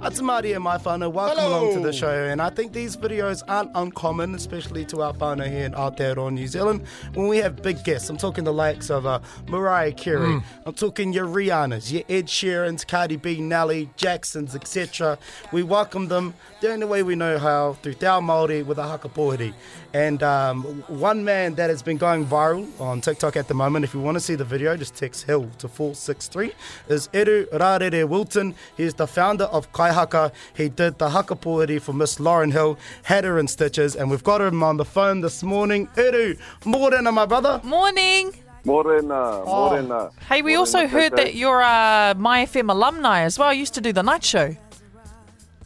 It's Marty and my whānau. Welcome Hello. along to the show. And I think these videos aren't uncommon, especially to our whānau here in Aotearoa, New Zealand, when we have big guests. I'm talking the likes of uh, Mariah Carey. Mm. I'm talking your Rihanna's, your Ed Sheeran's, Cardi B, Nelly, Jackson's, etc. We welcome them the only way we know how, through Te Ao Māori with a haka pōwhiri. And um, one man that has been going viral on TikTok at the moment, if you want to see the video, just text HILL to 463, is Eru Rarere Wilton. He's the founder of Kaihaka. He did the haka hakapohiri for Miss Lauryn Hill, had her in stitches, and we've got him on the phone this morning. Eru, morena, my brother. Morning. Morena, Morena. Hey, we Morena, also heard that you're a Mai FM alumni as well. You used to do the night show.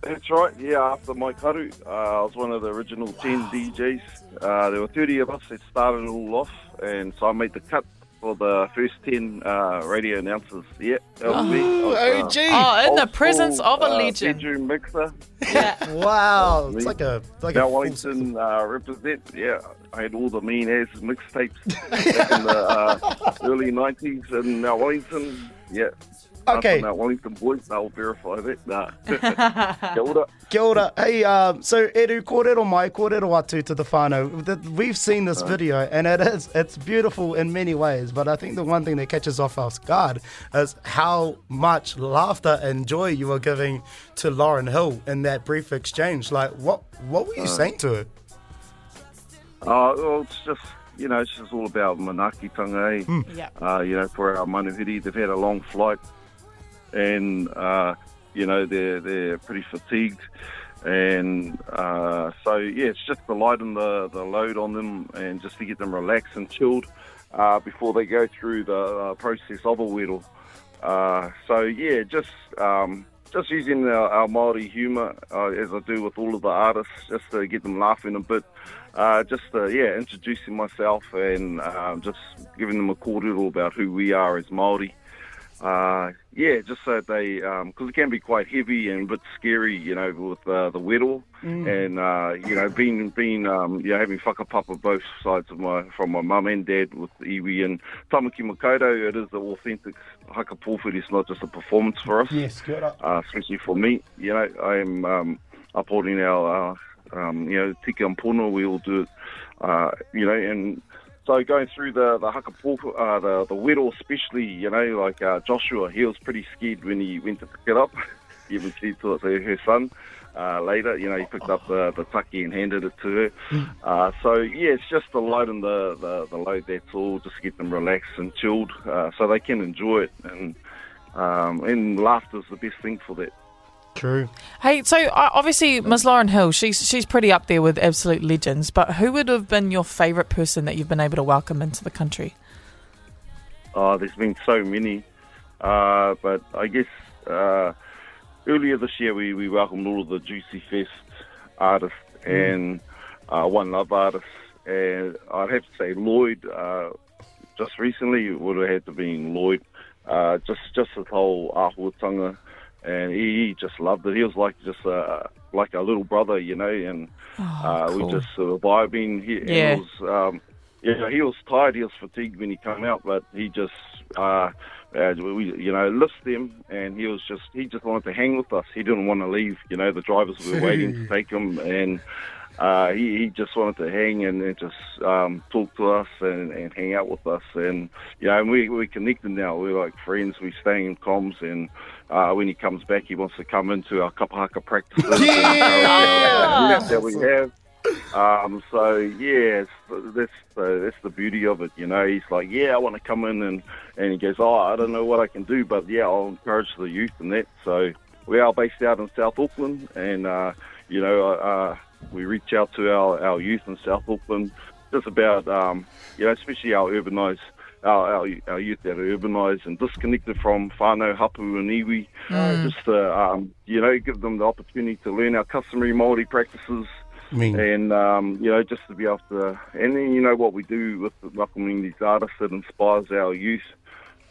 That's right, yeah, after my karu, uh, I was one of the original 10 DJs. Uh, there were 30 of us that started it all off, and so I made the cut for the first 10 uh, radio announcers. Yeah, that was me. I was, uh, OG. Oh, in the old presence school, of a uh, legend. Bedroom mixer. Yeah. Wow. Me. It's like a. Like a Mount full- Wellington uh, represent. Yeah, I had all the mean ass mixtapes in the uh, early 90s in Mount Wellington. Yeah. Okay. Us Mount Wellington boys, they'll verify that. Nah. Kia ora. Kia ora. Hey, um, so Eru, kōrero mai, kōrero atu to the whānau. The- We've seen this video, and it is, it's beautiful in many ways, but I think the one thing that catches off our guard is how much laughter and joy you were giving to Lauryn Hill in that brief exchange. Like, what, what were you saying to her? Uh, well, it's just, you know, it's just all about manaakitanga, eh? Yeah. Uh, you know, for our manuhiri, they've had a long flight and, uh, you know, they're, they're pretty fatigued. And uh, so, yeah, it's just to lighten the, the load on them and just to get them relaxed and chilled uh, before they go through the uh, process of a wero. Uh, so, yeah, just um, just using our, our Māori humour, uh, as I do with all of the artists, just to get them laughing a bit. Uh, just uh, yeah, introducing myself and um, just giving them a kōrero about who we are as Māori. Uh, yeah, just so they, because it can be quite heavy and a bit scary, you know, with uh, the wero, and uh, you know, being being um, you know having whakapapa both sides of my from my mum and dad with iwi and Tāmaki Makaurau, it is the authentic haka pōwhiri. It's not just a performance for us Yes, ora. uh, especially for me. You know, I am um, upholding our, uh, um, you know, tika and pono. We all do it, uh, you know, and so going through the the hakapofu, uh, the the wero, especially, you know, like uh, Joshua, he was pretty scared when he went to pick it up. he even said to, to her son. Uh, later, you know, he picked up the, the taki and handed it to her. Uh, so, yeah, it's just to lighten the, the, the load, that's all, just to get them relaxed and chilled uh, so they can enjoy it. And um, and laughter's the best thing for that. True. Hey, so uh, obviously Ms. Lauryn Hill, she's she's pretty up there with absolute legends. But who would have been your favourite person that you've been able to welcome into the country? Oh, there's been so many, uh, but I guess uh, earlier this year we, we welcomed all of the Juicy Fest artists and uh, One Love artists, and I'd have to say Lloyd. Uh, just recently it would have had to be Lloyd. Uh, just just his whole āhuatanga, and he, he just loved it. He was like just a like a little brother, you know, and uh, cool. we just of vibing. He, Yeah. it was, um, yeah, he was tired. He was fatigued when he came out, but he just, uh, uh, we, you know, lifted him, and he was just, he just wanted to hang with us. He didn't want to leave. You know, the drivers were waiting to take him, and uh, he, he just wanted to hang and, and just um, talk to us and, and hang out with us. And you know, and we we connected now. We're like friends. We're staying in comms, and uh, when he comes back, he wants to come into our kapahaka practices. and Yeah! that we have. Um, so yeah, it's, that's the that's the beauty of it. You know, he's like, yeah, I want to come in, and and he goes, oh, I don't know what I can do, but yeah, I'll encourage the youth and that. So we are based out in South Auckland, and uh, you know, uh, we reach out to our, our youth in South Auckland just about um, you know, especially our urbanised. Our, our, our youth that are urbanised and disconnected from whānau, hapu and iwi, just to, um, you know, give them the opportunity to learn our customary Māori practices, mean, and um, you know just to be able to and then you know what we do with welcoming these artists that inspires our youth.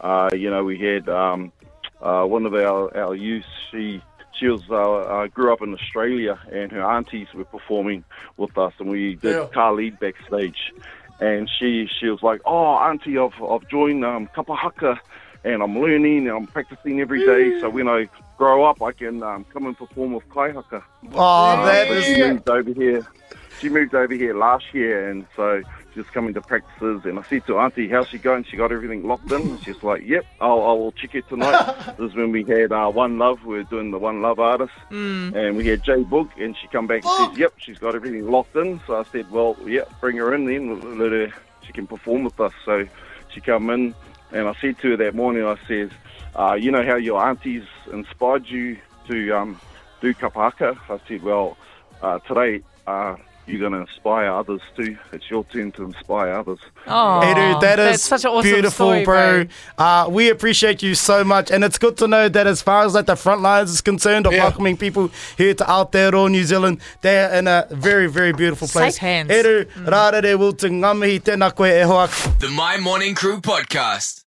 Uh, you know we had um, uh, one of our, our youth she she was uh, uh, grew up in Australia and her aunties were performing with us and we did Yeah. car lead backstage and she she was like oh auntie I've, I've joined um, Kapahaka and I'm learning and I'm practicing every day. So when I grow up, I can um, come and perform with Kaihaka. Oh, that But she moved over here. She moved over here last year, and so she's coming to practices. And I said to Auntie, "How's she going?" She got everything locked in. She's like, "Yep, I'll, I will check it tonight." this is when we had uh, One Love. We were doing the One Love artist, and we had J Boog, and she come back and says, "Yep, she's got everything locked in." So I said, "Well, yeah, bring her in then. Let her. She can perform with us." So she come in, and I said to her that morning, I says, uh, "You know how your aunties inspired you to um, do kapaka?" I said, "Well, uh, today." You're going to inspire others too. It's your turn to inspire others. Oh, Hey, dude, that is such an awesome beautiful, story, bro. Uh, we appreciate you so much, and it's good to know that as far as like the front lines is concerned of Yeah. welcoming people here to Aotearoa, New Zealand, they're in a very, very beautiful place. Safe hands. Eru, rārere, will te ngamihi tēnā koe e hoa The Mai Morning Crew podcast.